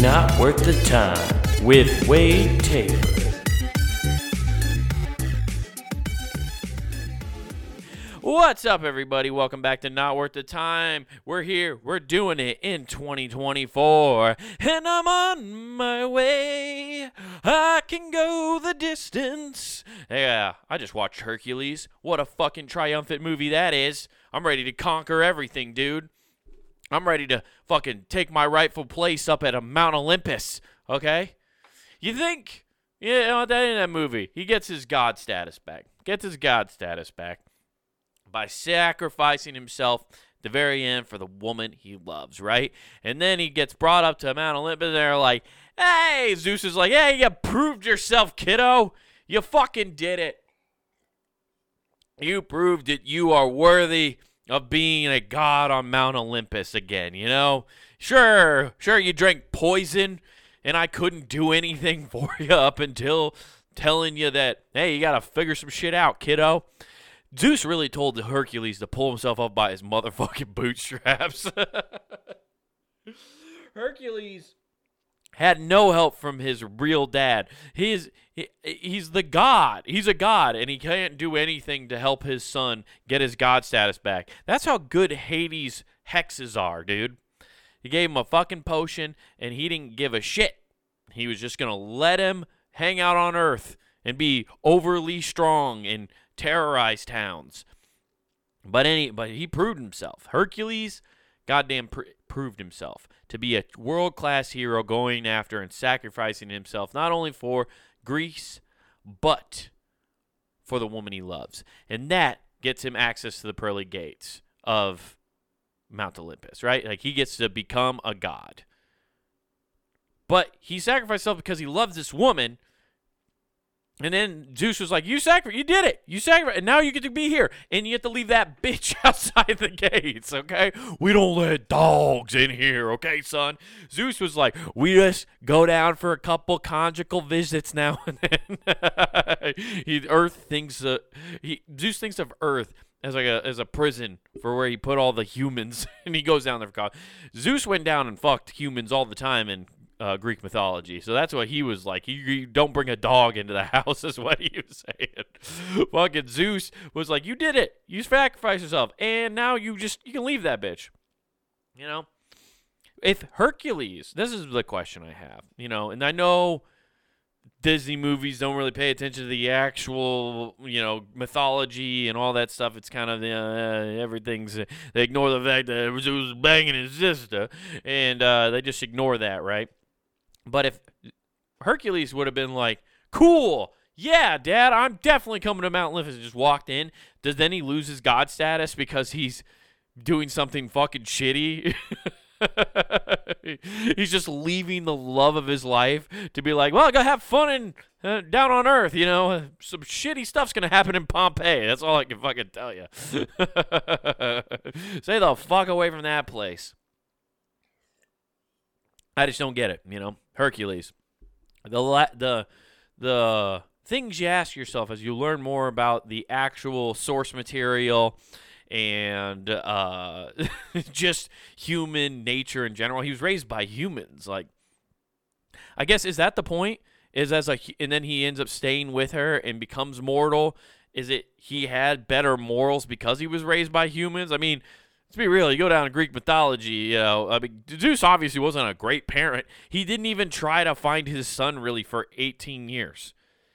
Not Worth the Time with Wade Taylor. What's up, everybody? Welcome back to Not Worth the Time. We're here, we're doing it in 2024, and I'm on my way. I can go the distance. Yeah, I just watched Hercules. What a fucking triumphant movie that is. I'm ready to conquer everything, dude. I'm ready to fucking take my rightful place up at a Mount Olympus, okay? You think, you know, that in that movie, he gets his God status back. Gets his God status back by sacrificing himself the very end for the woman he loves, right? And then he gets brought up to Mount Olympus, and they're like, hey, Zeus is like, hey, you proved yourself, kiddo. You fucking did it. You proved that you are worthy of being a god on Mount Olympus again, you know? Sure, sure, you drank poison, and I couldn't do anything for you up until telling you that, hey, you gotta figure some shit out, kiddo. Zeus really told Hercules to pull himself up by his motherfucking bootstraps. Hercules had no help from his real dad. He's he, he's the god. He's a god, and he can't do anything to help his son get his god status back. That's how good Hades' hexes are, dude. He gave him a fucking potion, and he didn't give a shit. He was just gonna let him hang out on Earth and be overly strong and terrorize towns. But any, but he proved himself. Hercules, goddamn, pr- proved himself to be a world class hero, going after and sacrificing himself not only for Greece, but for the woman he loves, and that gets him access to the pearly gates of Mount Olympus. Right, like he gets to become a god. But he sacrificed himself because he loves this woman and then Zeus was like, "You sacrificed. You did it. You sacrificed. And now you get to be here. And you have to leave that bitch outside the gates. Okay? We don't let dogs in here. Okay, son." Zeus was like, "We just go down for a couple conjugal visits now and then." he, Earth thinks. Uh, he, Zeus thinks of Earth as like a as a prison for where he put all the humans, and he goes down there for God. Zeus went down and fucked humans all the time and uh, Greek mythology. So that's what he was like. You, he, don't bring a dog into the house, is what he was saying. Fucking Zeus was like, "You did it. You sacrificed yourself, and now you just you can leave that bitch." You know, if Hercules, this is the question I have. You know, and I know Disney movies don't really pay attention to the actual, you know, mythology and all that stuff. It's kind of uh, everything's. They ignore the fact that Zeus was banging his sister, and uh, they just ignore that, right? But if Hercules would have been like, cool, yeah, Dad, I'm definitely coming to Mount Olympus and just walked in, does then he lose his God status because he's doing something fucking shitty? he's just leaving the love of his life to be like, well, I gotta have fun in uh, down on Earth, you know. Some shitty stuff's gonna happen in Pompeii. That's all I can fucking tell you. Stay the fuck away from that place. I just don't get it, you know. Hercules. The la- the the things you ask yourself as you learn more about the actual source material and uh, just human nature in general. He was raised by humans. Like, I guess is that the point? Is as a and then he ends up staying with her and becomes mortal. Is it he had better morals because he was raised by humans? I mean, let's be real. You go down to Greek mythology, you know, I mean, Zeus obviously wasn't a great parent. He didn't even try to find his son really for 18 years.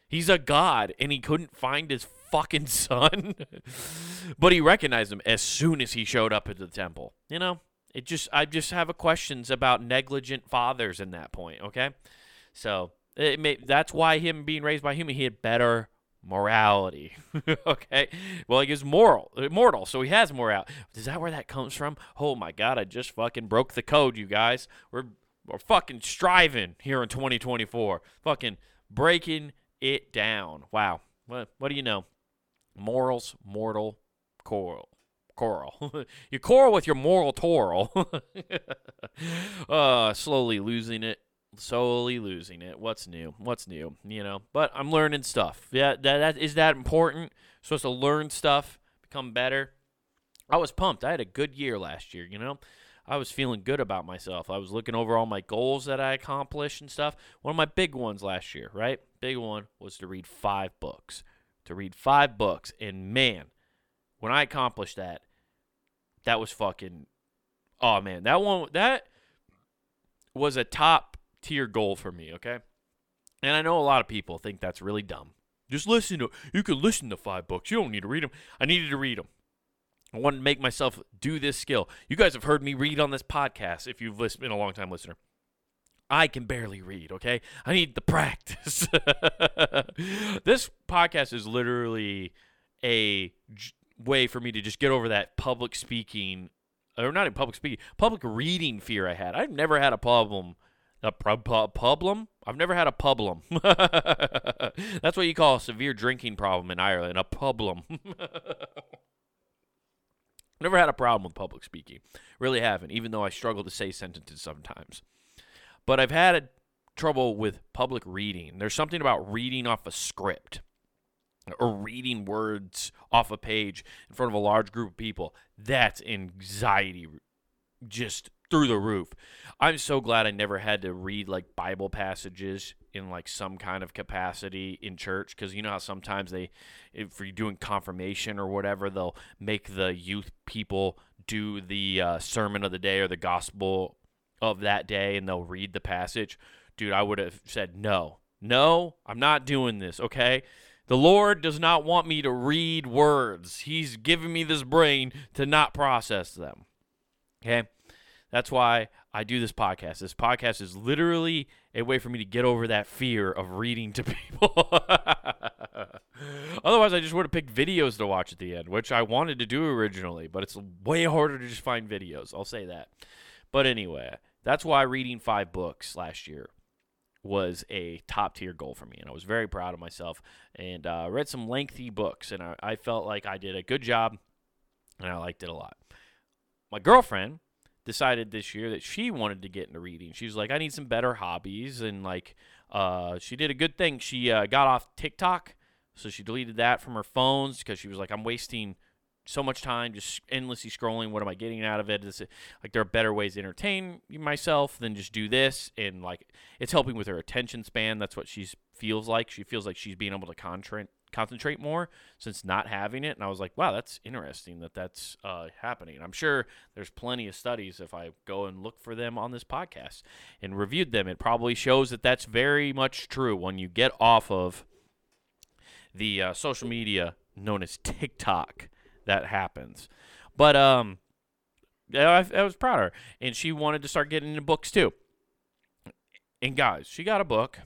He's a god, and he couldn't find his fucking son. but he recognized him as soon as he showed up at the temple. You know, it just I just have questions about negligent fathers in that point. Okay, so it may, that's why him being raised by human, he had better morality. okay. Well, he is moral, immortal, so he has morality. Is that where that comes from? Oh my God, I just fucking broke the code, you guys. We're we're fucking striving here in 2024. Fucking breaking it down. Wow. What what do you know? Morals, mortal, coral. Coral. you coral with your moral toral. uh, slowly losing it slowly losing it. What's new? What's new? You know, but I'm learning stuff. Yeah, that, that is that important. supposed to learn stuff, become better. I was pumped. I had a good year last year. You know, I was feeling good about myself. I was looking over all my goals that I accomplished and stuff. One of my big ones last year, right? Big one was to read five books. To read five books. And man, when I accomplished that, that was fucking oh man, that one that was a top tier goal for me, okay? And I know a lot of people think that's really dumb. Just listen to you can listen to five books. You don't need to read them. I needed to read them. I wanted to make myself do this skill. You guys have heard me read on this podcast if you've been a long time listener. I can barely read, okay? I need the practice. this podcast is literally a j- way for me to just get over that public speaking or not in public speaking, public reading fear I had. I've never had a problem a problem? I've never had a problem. That's what you call a severe drinking problem in Ireland. A problem. never had a problem with public speaking. Really haven't, even though I struggle to say sentences sometimes. But I've had trouble with public reading. There's something about reading off a script or reading words off a page in front of a large group of people. That's anxiety just through the roof. I'm so glad I never had to read like Bible passages in like some kind of capacity in church because you know how sometimes they, if you're doing confirmation or whatever, they'll make the youth people do the uh, sermon of the day or the gospel of that day and they'll read the passage. Dude, I would have said no. No, I'm not doing this, okay? The Lord does not want me to read words. He's given me this brain to not process them. Okay? That's why I do this podcast. This podcast is literally a way for me to get over that fear of reading to people. Otherwise, I just would have picked videos to watch at the end, which I wanted to do originally, but it's way harder to just find videos. I'll say that. But anyway, that's why reading five books last year was a top tier goal for me, and I was very proud of myself. And uh, read some lengthy books, and I, I felt like I did a good job, and I liked it a lot. My girlfriend decided this year that she wanted to get into reading. She was like, I need some better hobbies, and like, uh, she did a good thing. She uh, got off TikTok, so she deleted that from her phones because she was like, I'm wasting so much time just endlessly scrolling. What am I getting out of it? Is it like there are better ways to entertain myself than just do this? And like, it's helping with her attention span. That's what she feels like. She feels like she's being able to concentrate concentrate more since not having it. And I was like, wow, that's interesting that that's uh, happening. I'm sure there's plenty of studies if I go and look for them on this podcast and reviewed them. It probably shows that that's very much true when you get off of the uh, social media known as TikTok. That happens, but um, I, I was proud of her, and she wanted to start getting into books too. And guys, she got a book,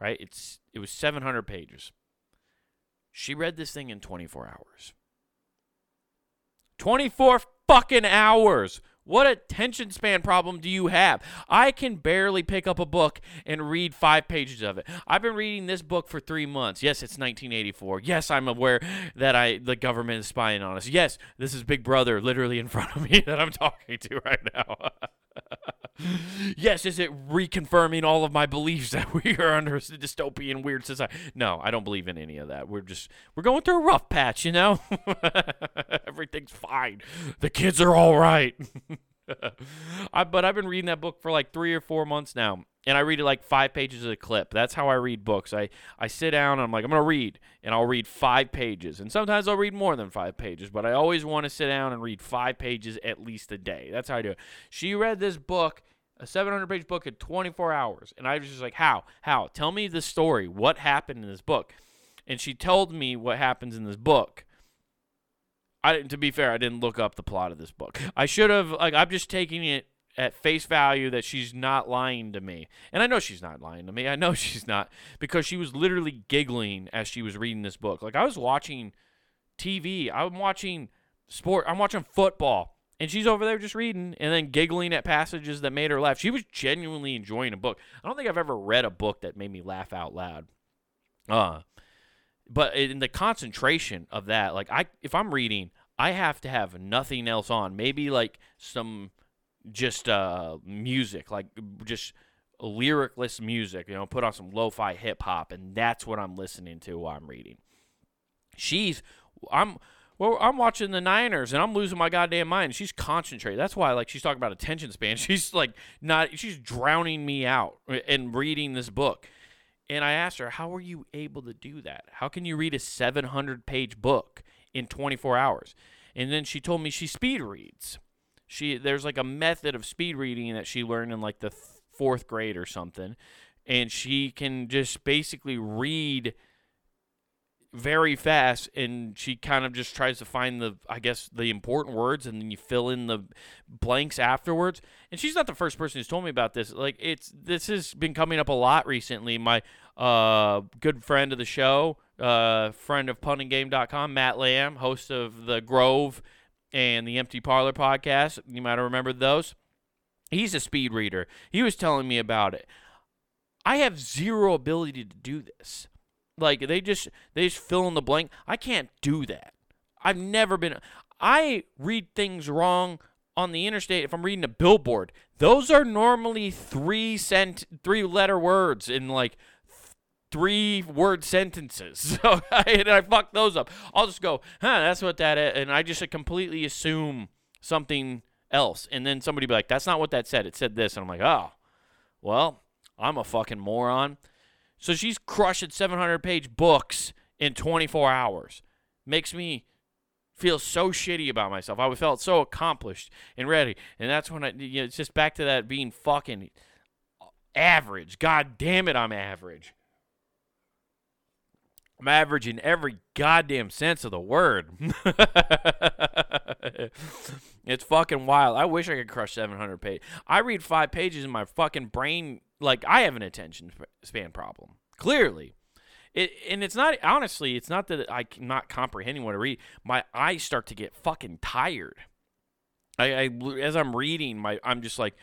right? It's it was 700 pages. She read this thing in 24 hours. 24 fucking hours. What attention span problem do you have? I can barely pick up a book and read five pages of it. I've been reading this book for three months. Yes, it's 1984. Yes, I'm aware that I the government is spying on us. Yes, this is Big Brother literally in front of me that I'm talking to right now. yes, is it reconfirming all of my beliefs that we are under a dystopian weird society? No, I don't believe in any of that. We're just we're going through a rough patch, you know. Everything's fine. The kids are all right. I, but I've been reading that book for like three or four months now, and I read it like five pages of a clip. That's how I read books. I, I sit down and I'm like, I'm going to read, and I'll read five pages. And sometimes I'll read more than five pages, but I always want to sit down and read five pages at least a day. That's how I do it. She read this book, a 700 page book, in 24 hours. And I was just like, How? How? Tell me the story. What happened in this book? And she told me what happens in this book. I, to be fair, I didn't look up the plot of this book. I should have. Like, I'm just taking it at face value that she's not lying to me. And I know she's not lying to me. I know she's not because she was literally giggling as she was reading this book. Like I was watching TV, I'm watching sport, I'm watching football, and she's over there just reading and then giggling at passages that made her laugh. She was genuinely enjoying a book. I don't think I've ever read a book that made me laugh out loud. Uh but in the concentration of that, like I if I'm reading, I have to have nothing else on. Maybe like some just uh, music, like just lyricless music, you know, put on some lo-fi hip hop and that's what I'm listening to while I'm reading. She's I'm well, I'm watching the Niners and I'm losing my goddamn mind. She's concentrated. That's why, like, she's talking about attention span. She's like, not, she's drowning me out and reading this book. And I asked her, how are you able to do that? How can you read a 700 page book in 24 hours? And then she told me she speed reads. She there's like a method of speed reading that she learned in like the th- fourth grade or something, and she can just basically read very fast and she kind of just tries to find the i guess the important words and then you fill in the blanks afterwards. And she's not the first person who's told me about this. Like it's this has been coming up a lot recently. My uh good friend of the show uh friend of punandgame.com matt lamb host of the grove and the empty parlor podcast. You might have remembered those. He's a speed reader. He was telling me about it. I have zero ability to do this like they just they just fill in the blank. I can't do that. I've never been. I read things wrong on the interstate if I'm reading a billboard. Those are normally three cent three letter words in like three word sentences. So and I fuck those up. I'll just go, huh, that's what that is. And I just completely assume something else. And then somebody be like, that's not what that said. It said this. And I'm like, oh, well, I'm a fucking moron. So she's crushing 700 page books in 24 hours. Makes me feel so shitty about myself. I felt so accomplished and ready. And that's when I, you know, it's just back to that being fucking average. God damn it, I'm average. I'm average in every goddamn sense of the word. it's fucking wild. I wish I could crush 700 pages. I read five pages and my fucking brain, like, I have an attention span problem. Clearly. It, and it's not, honestly, it's not that I'm not comprehending what I read. My eyes start to get fucking tired. I, I as I'm reading, my I'm just like,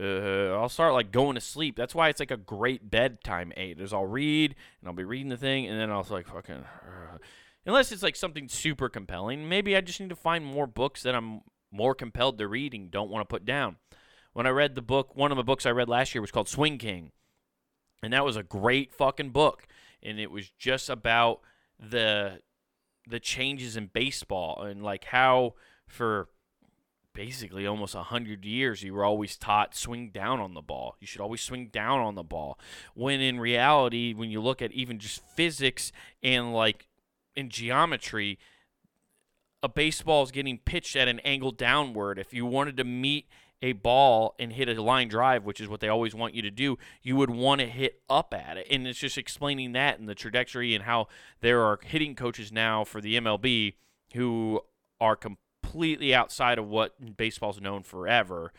uh, I'll start like going to sleep. That's why it's like a great bedtime aid. Is I'll read and I'll be reading the thing, and then I'll like fucking. Uh, unless it's like something super compelling, maybe I just need to find more books that I'm more compelled to read and don't want to put down. When I read the book, one of the books I read last year was called Swing King, and that was a great fucking book, and it was just about the the changes in baseball and like how for basically almost a 100 years you were always taught swing down on the ball. You should always swing down on the ball. When in reality when you look at even just physics and like in geometry a baseball is getting pitched at an angle downward. If you wanted to meet a ball and hit a line drive, which is what they always want you to do, you would want to hit up at it. And it's just explaining that and the trajectory and how there are hitting coaches now for the MLB who are completely outside of what baseball's known forever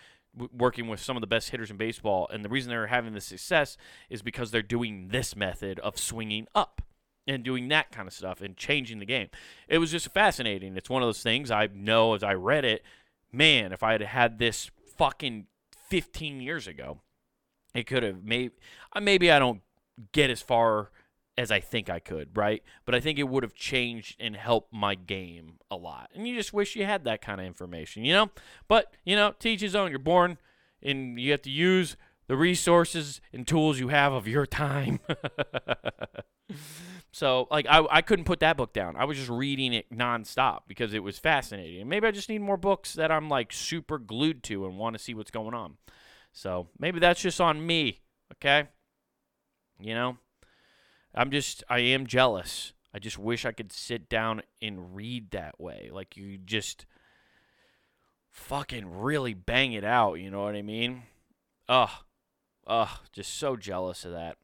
working with some of the best hitters in baseball. And the reason they're having the success is because they're doing this method of swinging up and doing that kind of stuff and changing the game. It was just fascinating. It's one of those things i know as i read it man if i had had this fucking 15 years ago it could have maybe uh, maybe i don't get as far as I think I could, right? But I think it would have changed and helped my game a lot. And you just wish you had that kind of information, you know? But, you know, teach his own. You're born and you have to use the resources and tools you have of your time. so, like, I, I couldn't put that book down. I was just reading it nonstop because it was fascinating. And maybe I just need more books that I'm, like, super glued to and want to see what's going on. So, maybe that's just on me, okay? You know? I'm just I am jealous. I just wish I could sit down and read that way. Like you just fucking really bang it out, you know what I mean? Ugh. Ugh, just so jealous of that.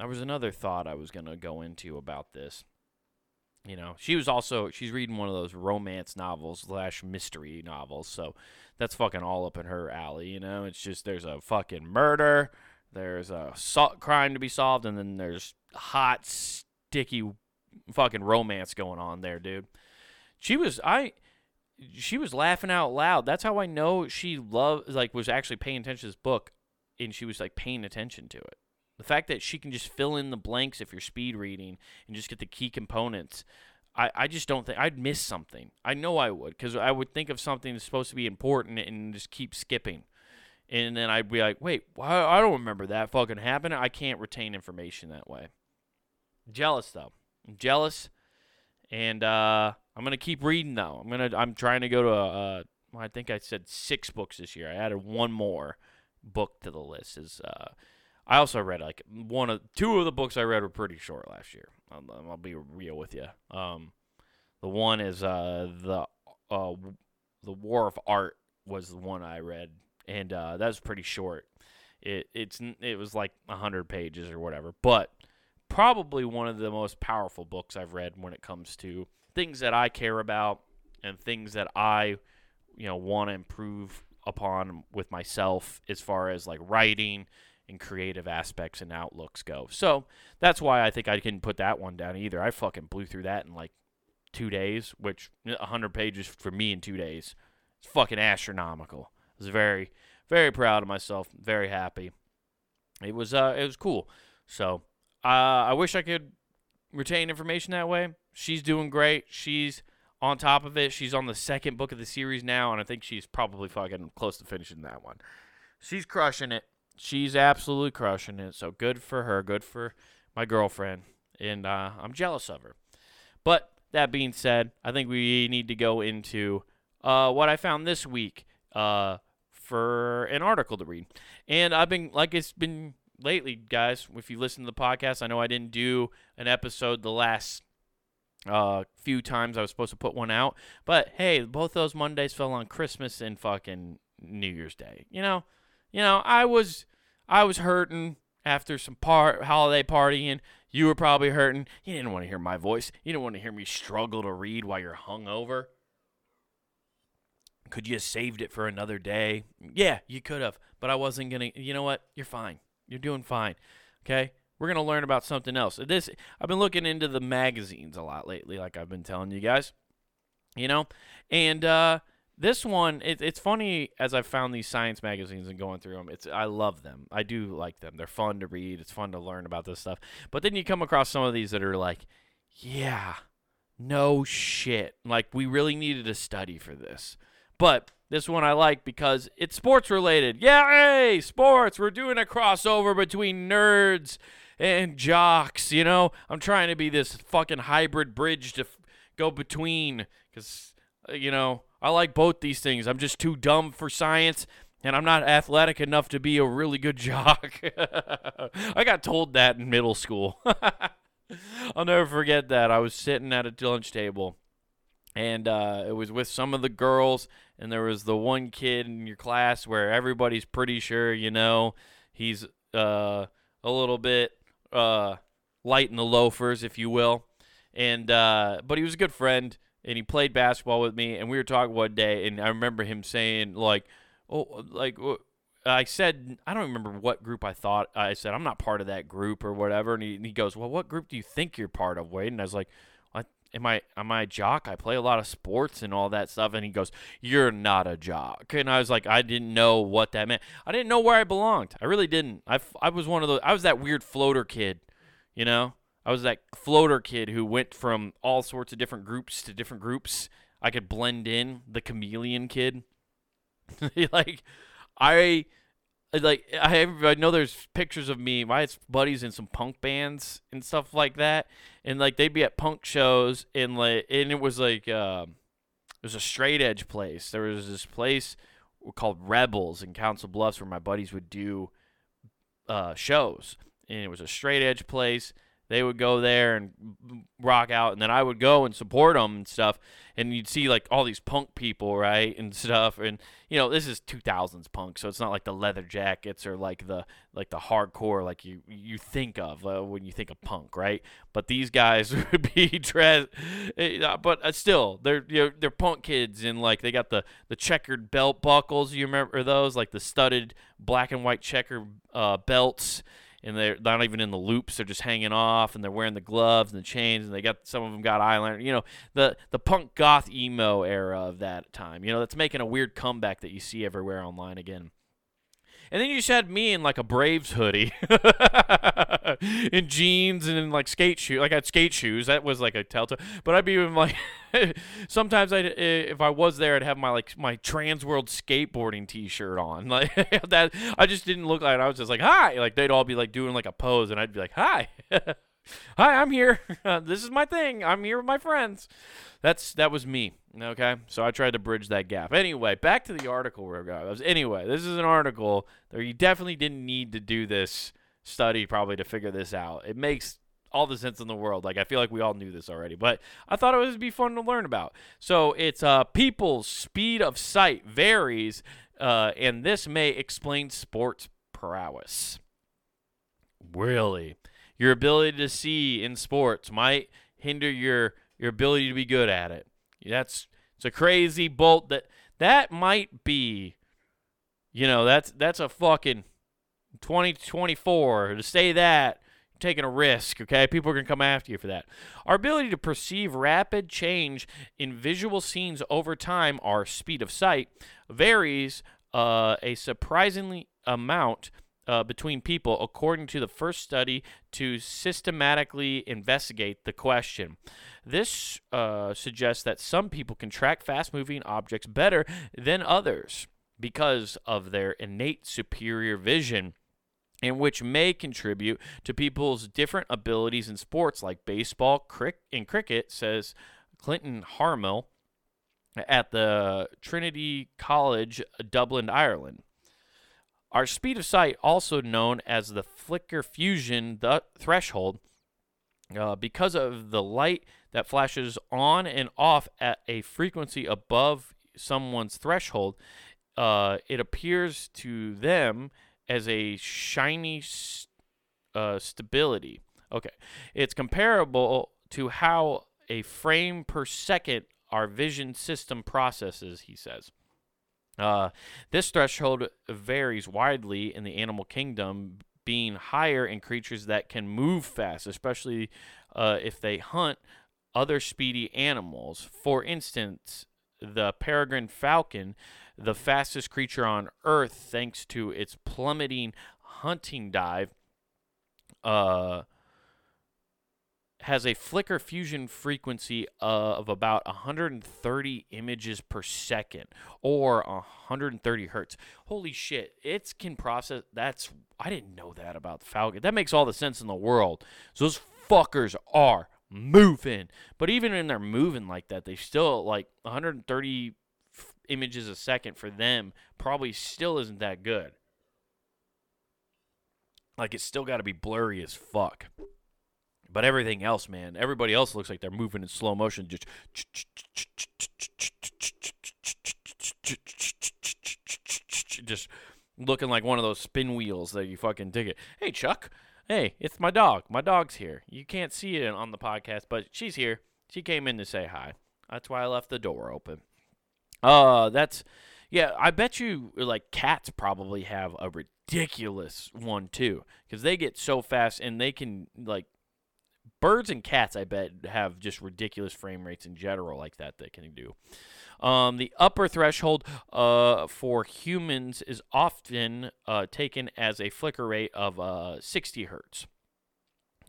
There was another thought I was gonna go into about this. You know, she was also she's reading one of those romance novels slash mystery novels, so that's fucking all up in her alley. You know, it's just there's a fucking murder, there's a crime to be solved, and then there's hot, sticky, fucking romance going on there, dude. She was I. She was laughing out loud. That's how I know she loved, like, was actually paying attention to this book, and she was like paying attention to it. The fact that she can just fill in the blanks if you're speed reading and just get the key components. I, I just don't think I'd miss something. I know I would because I would think of something that's supposed to be important and just keep skipping and then I'd be like, wait, I don't remember that fucking happening. I can't retain information that way. Jealous though, I'm jealous, and uh, I'm gonna keep reading though. I'm gonna I'm trying to go to a. Uh, I think I said six books this year. I added one more book to the list. Is uh, I also read like one of two of the books I read were pretty short last year. I'll, I'll be real with you. Um, the one is uh the uh the War of Art was the one I read, and uh, that was pretty short. It it's it was like hundred pages or whatever, but probably one of the most powerful books I've read when it comes to things that I care about and things that I you know want to improve upon with myself as far as like writing and creative aspects and outlooks go. So that's why I think I can put that one down either. I fucking blew through that in like two days, which 100 pages for me in two days. It's fucking astronomical. I was very, very proud of myself. Very happy. It was, uh, it was cool. So, uh, I wish I could retain information that way. She's doing great. She's on top of it. She's on the second book of the series now, and I think she's probably fucking close to finishing that one. She's crushing it. She's absolutely crushing it. So good for her. Good for my girlfriend. And uh, I'm jealous of her. But that being said, I think we need to go into uh, what I found this week uh, for an article to read. And I've been, like it's been lately, guys, if you listen to the podcast, I know I didn't do an episode the last uh, few times I was supposed to put one out. But hey, both those Mondays fell on Christmas and fucking New Year's Day. You know, you know, I was I was hurting after some part holiday partying. You were probably hurting. You didn't want to hear my voice. You didn't want to hear me struggle to read while you're hungover. Could you have saved it for another day? Yeah, you could have, but I wasn't gonna. You know what? You're fine. You're doing fine. Okay. We're gonna learn about something else. This I've been looking into the magazines a lot lately, like I've been telling you guys. You know, and uh, this one, it, it's funny as I've found these science magazines and going through them. It's I love them. I do like them. They're fun to read. It's fun to learn about this stuff. But then you come across some of these that are like, yeah, no shit. Like we really needed a study for this. But this one I like because it's sports related. Yeah, hey, sports. We're doing a crossover between nerds and jocks. You know, I'm trying to be this fucking hybrid bridge to f- go between because, uh, you know, I like both these things. I'm just too dumb for science. And I'm not athletic enough to be a really good jock. I got told that in middle school. I'll never forget that. I was sitting at a lunch table and uh, it was with some of the girls and there was the one kid in your class where everybody's pretty sure you know he's uh, a little bit uh, light in the loafers if you will and uh, but he was a good friend and he played basketball with me and we were talking one day and i remember him saying like oh like i said i don't remember what group i thought i said i'm not part of that group or whatever and he, and he goes well what group do you think you're part of wade and i was like am I am I a jock? I play a lot of sports and all that stuff. And he goes, You're not a jock. And I was like, I didn't know what that meant. I didn't know where I belonged. I really didn't. I, I was one of those. I was that weird floater kid, you know. I was that floater kid who went from all sorts of different groups to different groups. I could blend in, the chameleon kid. like, I like I I know there's pictures of me. My buddies in some punk bands and stuff like that, and like they'd be at punk shows and like and it was like uh, it was a straight edge place. There was this place called Rebels in Council Bluffs where my buddies would do uh, shows, and it was a straight edge place they would go there and rock out and then i would go and support them and stuff and you'd see like all these punk people right and stuff and you know this is 2000s punk so it's not like the leather jackets or like the like the hardcore like you you think of uh, when you think of punk right? But these guys would be dressed eh, but uh, still they're you know, they're punk kids and like they got the the checkered belt buckles you remember those? Like the studded black and white checker uh, belts and they're not even in the loops; they're just hanging off, and they're wearing the gloves and the chains, and they got some of them got eyeliner. You know, the the punk goth emo era of that time. You know, that's making a weird comeback that you see everywhere online again. And then you just had me in like a Braves hoodie, in jeans and in like skate shoes. Like I had skate shoes. That was like a telltale. But I'd be in like, sometimes I, if I was there, I'd have my like my Trans World skateboarding T-shirt on. Like that, I just didn't look like. I was just like hi. Like they'd all be like doing like a pose, and I'd be like hi. Hi, I'm here. this is my thing. I'm here with my friends. That's that was me. Okay, so I tried to bridge that gap. Anyway, back to the article where I was. Anyway, this is an article that you definitely didn't need to do this study probably to figure this out. It makes all the sense in the world. Like I feel like we all knew this already, but I thought it would be fun to learn about. So it's uh, people's speed of sight varies, uh, and this may explain sports prowess. Really, your ability to see in sports might hinder your your ability to be good at it. That's it's a crazy bolt that that might be. You know, that's that's a fucking 2024 to say that taking a risk, okay? People are going to come after you for that. Our ability to perceive rapid change in visual scenes over time, our speed of sight, varies uh, a surprisingly amount uh, between people, according to the first study to systematically investigate the question. This uh, suggests that some people can track fast moving objects better than others because of their innate superior vision and which may contribute to people's different abilities in sports like baseball crick, and cricket, says Clinton Haarlem at the Trinity College, Dublin, Ireland. Our speed of sight, also known as the flicker fusion threshold, uh, because of the light that flashes on and off at a frequency above someone's threshold, uh, it appears to them as a shiny uh, stability. Okay. It's comparable to how a frame per second our vision system processes, he says. Uh, this threshold varies widely in the animal kingdom, being higher in creatures that can move fast, especially uh, if they hunt other speedy animals. For instance, the peregrine falcon the fastest creature on Earth thanks to its plummeting hunting dive. Uh, has a flicker fusion frequency uh, of about 130 images per second or 130 hertz. Holy shit, it can process that's I didn't know that about the Falcon. That makes all the sense in the world. So those fuckers are moving. But even when they're moving like that, they still like 130 images a second for them probably still isn't that good. Like it's still got to be blurry as fuck. But everything else, man, everybody else looks like they're moving in slow motion, just just looking like one of those spin wheels that you fucking dig it. Hey, Chuck. Hey, it's my dog. My dog's here. You can't see it on the podcast, but she's here. She came in to say hi. That's why I left the door open. Uh, that's yeah. I bet you like cats probably have a ridiculous one too, because they get so fast and they can like birds and cats. I bet have just ridiculous frame rates in general like that. They can do. Um, the upper threshold uh, for humans is often uh, taken as a flicker rate of uh, 60 hertz.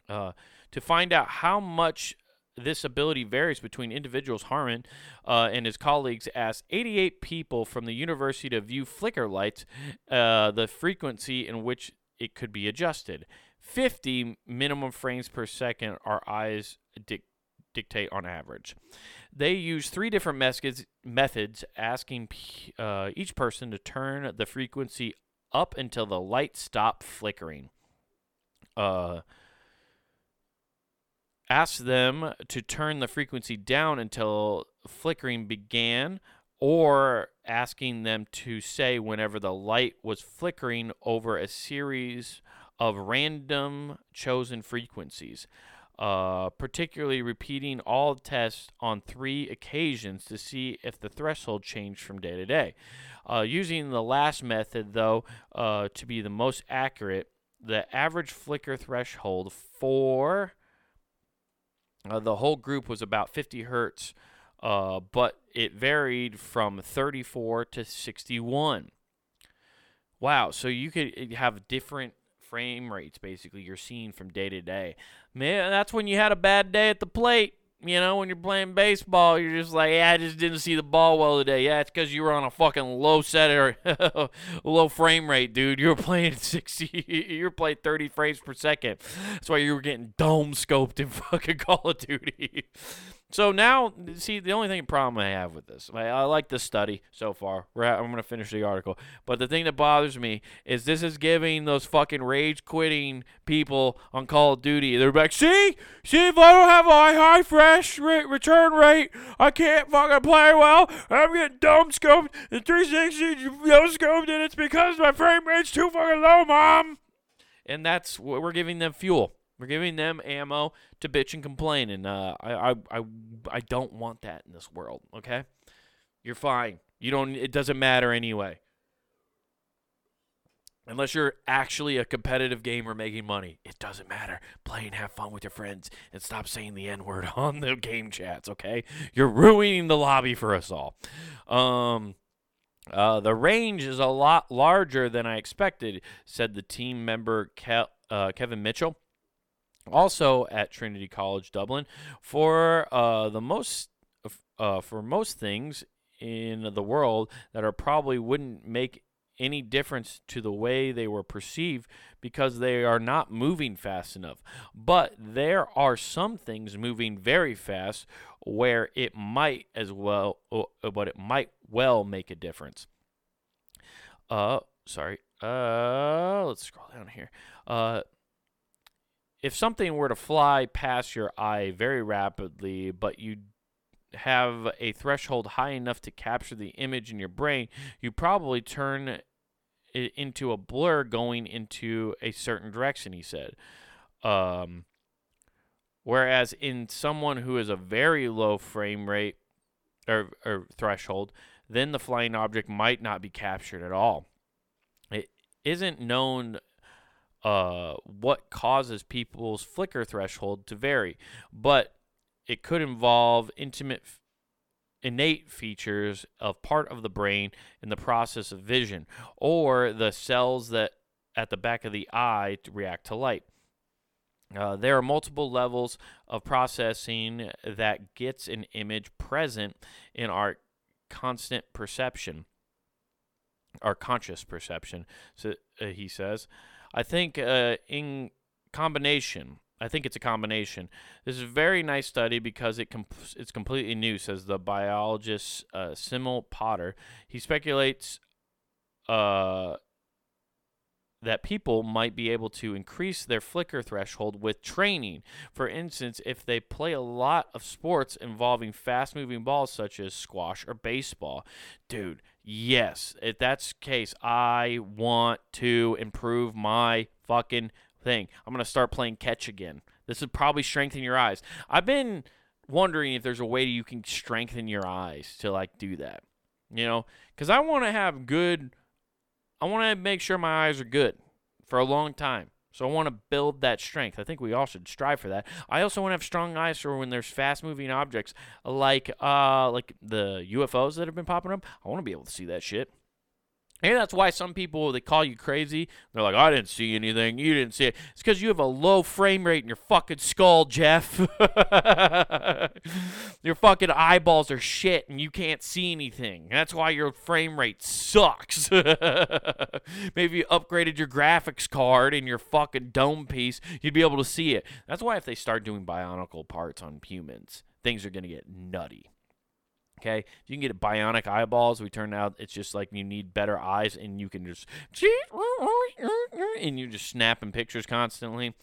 Uh, to find out how much this ability varies between individuals. Harmon uh, and his colleagues asked 88 people from the university to view flicker lights, uh, the frequency in which it could be adjusted. 50 minimum frames per second our eyes dic- dictate on average. They use three different methods, asking p- uh, each person to turn the frequency up until the light stopped flickering. Uh, asked them to turn the frequency down until flickering began, or asking them to say whenever the light was flickering over a series of random chosen frequencies. Uh, particularly repeating all tests on three occasions to see if the threshold changed from day to day. Uh, using the last method, though, uh, to be the most accurate, the average flicker threshold for uh, the whole group was about 50 hertz, uh, but it varied from 34 to 61. Wow, so you could have different frame rates basically you're seeing from day to day. Man, that's when you had a bad day at the plate. You know, when you're playing baseball, you're just like, yeah, I just didn't see the ball well today. Yeah, it's because you were on a fucking low set or low frame rate, dude. You were playing 60, you were playing 30 frames per second. That's why you were getting dome scoped in fucking Call of Duty. So now, see, the only thing problem I have with this, I, I like this study so far. I'm going to finish the article, but the thing that bothers me is this is giving those fucking rage quitting people on Call of Duty. They're like, see, see, if I don't have a high fresh return rate, I can't fucking play well. I'm getting dome scoped and 360 no scoped, and it's because my frame rate's too fucking low, mom. And that's what we're giving them fuel. We're giving them ammo to bitch and complain, and uh, I, I, I, I don't want that in this world. Okay, you're fine. You don't. It doesn't matter anyway. Unless you're actually a competitive gamer making money, it doesn't matter. Play and have fun with your friends, and stop saying the N word on the game chats. Okay, you're ruining the lobby for us all. Um. Uh, the range is a lot larger than I expected, said the team member uh, Kevin Mitchell also at Trinity College Dublin for uh, the most uh, for most things in the world that are probably wouldn't make any difference to the way they were perceived because they are not moving fast enough. But there are some things moving very fast where it might as well, but it might well make a difference. Uh, sorry. Uh, let's scroll down here. Uh, if something were to fly past your eye very rapidly, but you have a threshold high enough to capture the image in your brain, you probably turn it into a blur going into a certain direction, he said. Um, whereas in someone who is a very low frame rate or, or threshold, then the flying object might not be captured at all. It isn't known uh, what causes people's flicker threshold to vary, but it could involve intimate, innate features of part of the brain in the process of vision, or the cells that at the back of the eye to react to light. Uh, there are multiple levels of processing that gets an image present in our constant perception, our conscious perception. So uh, he says. I think uh, in combination, I think it's a combination. This is a very nice study because it comp- it's completely new, says the biologist uh, Simil Potter. He speculates uh, that people might be able to increase their flicker threshold with training. For instance, if they play a lot of sports involving fast moving balls such as squash or baseball. Dude, yes, if that's the case, I want to improve my fucking thing. I'm going to start playing catch again. This would probably strengthen your eyes. I've been wondering if there's a way you can strengthen your eyes to like do that. You know, cuz I want to have good I want to make sure my eyes are good for a long time. So I want to build that strength. I think we all should strive for that. I also want to have strong eyes for when there's fast-moving objects like uh like the UFOs that have been popping up. I want to be able to see that shit. Maybe that's why some people they call you crazy. They're like, I didn't see anything. You didn't see it. It's because you have a low frame rate in your fucking skull, Jeff. your fucking eyeballs are shit and you can't see anything. That's why your frame rate sucks. Maybe you upgraded your graphics card in your fucking dome piece, you'd be able to see it. That's why if they start doing bionicle parts on humans, things are gonna get nutty. Okay, if you can get bionic eyeballs, we turn out it's just like you need better eyes, and you can just and you're just snapping pictures constantly,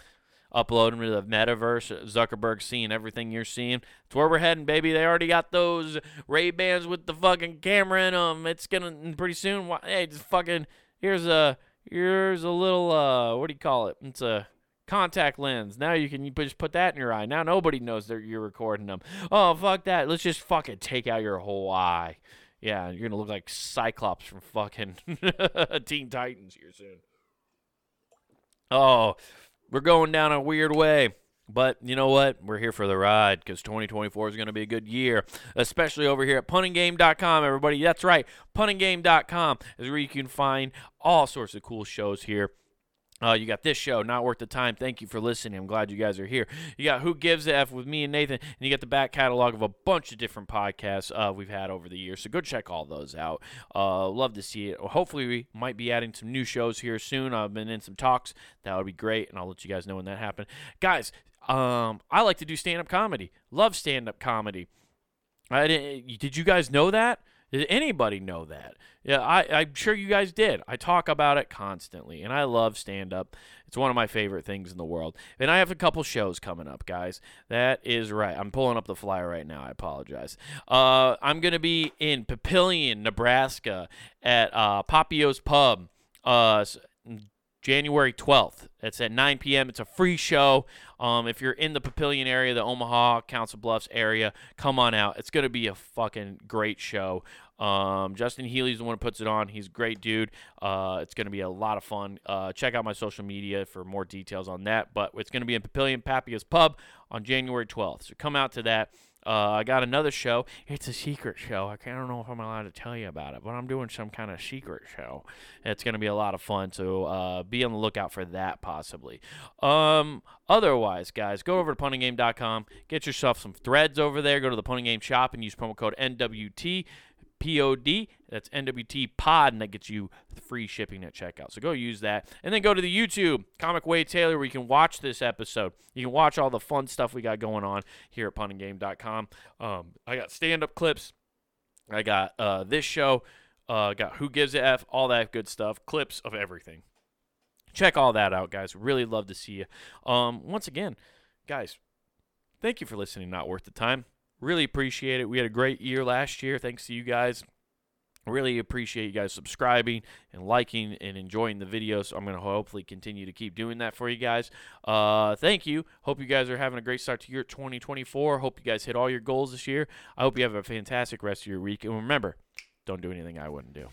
uploading to the metaverse. Zuckerberg seeing everything you're seeing. It's where we're heading, baby. They already got those Ray Bans with the fucking camera in them. It's gonna pretty soon. Hey, just fucking here's a here's a little uh what do you call it? It's a contact lens. Now you can just put that in your eye. Now nobody knows that you're recording them. Oh fuck that. Let's just fucking take out your whole eye. Yeah, you're gonna look like Cyclops from fucking Teen Titans here soon. Oh, we're going down a weird way. But you know what? We're here for the ride because 2024 is going to be a good year, especially over here at punandgame.com, everybody. That's right. Punandgame.com is where you can find all sorts of cool shows here Uh, you got this show, Not Worth the Time. Thank you for listening. I'm glad you guys are here. You got Who Gives a F with me and Nathan, and you got the back catalog of a bunch of different podcasts uh, we've had over the years. So go check all those out. Uh, love to see it. Hopefully, we might be adding some new shows here soon. I've been in some talks. That would be great, and I'll let you guys know when that happens. Guys, um, I like to do stand up comedy. Love stand up comedy. I didn't, did you guys know that? Did anybody know that? Yeah, I, I'm sure you guys did. I talk about it constantly, and I love stand up. It's one of my favorite things in the world. And I have a couple shows coming up, guys. That is right. I'm pulling up the flyer right now. I apologize. Uh, I'm going to be in Papillion, Nebraska at uh, Papio's Pub. Uh, January 12th. It's at 9 p.m. It's a free show. Um, if you're in the Papillion area, the Omaha, Council Bluffs area, come on out. It's going to be a fucking great show. Um, Justin Healy's the one who puts it on. He's a great dude. Uh, it's going to be a lot of fun. Uh, check out my social media for more details on that. But it's going to be in Papillion Papio's Pub on January 12th. So come out to that. Uh, I got another show. It's a secret show. I, can't, I don't know if I'm allowed to tell you about it, but I'm doing some kind of secret show. It's going to be a lot of fun, so uh, be on the lookout for that possibly. Um, otherwise, guys, go over to punandgame.com. Get yourself some threads over there. Go to the Punandgame shop and use promo code NWT. POD. That's NWT Pod, and that gets you free shipping at checkout. So go use that. And then go to the YouTube, Comic Wade Taylor, where you can watch this episode. You can watch all the fun stuff we got going on here at punandgame.com. Um, I got stand up clips. I got uh, this show. Uh, got Who Gives a F, all that good stuff, clips of everything. Check all that out, guys. Really love to see you. Um, once again, guys, thank you for listening. Not worth the time. Really appreciate it. We had a great year last year. Thanks to you guys. Really appreciate you guys subscribing and liking and enjoying the videos. So I'm going to hopefully continue to keep doing that for you guys. Uh, thank you. Hope you guys are having a great start to year 2024. Hope you guys hit all your goals this year. I hope you have a fantastic rest of your week. And remember, don't do anything I wouldn't do.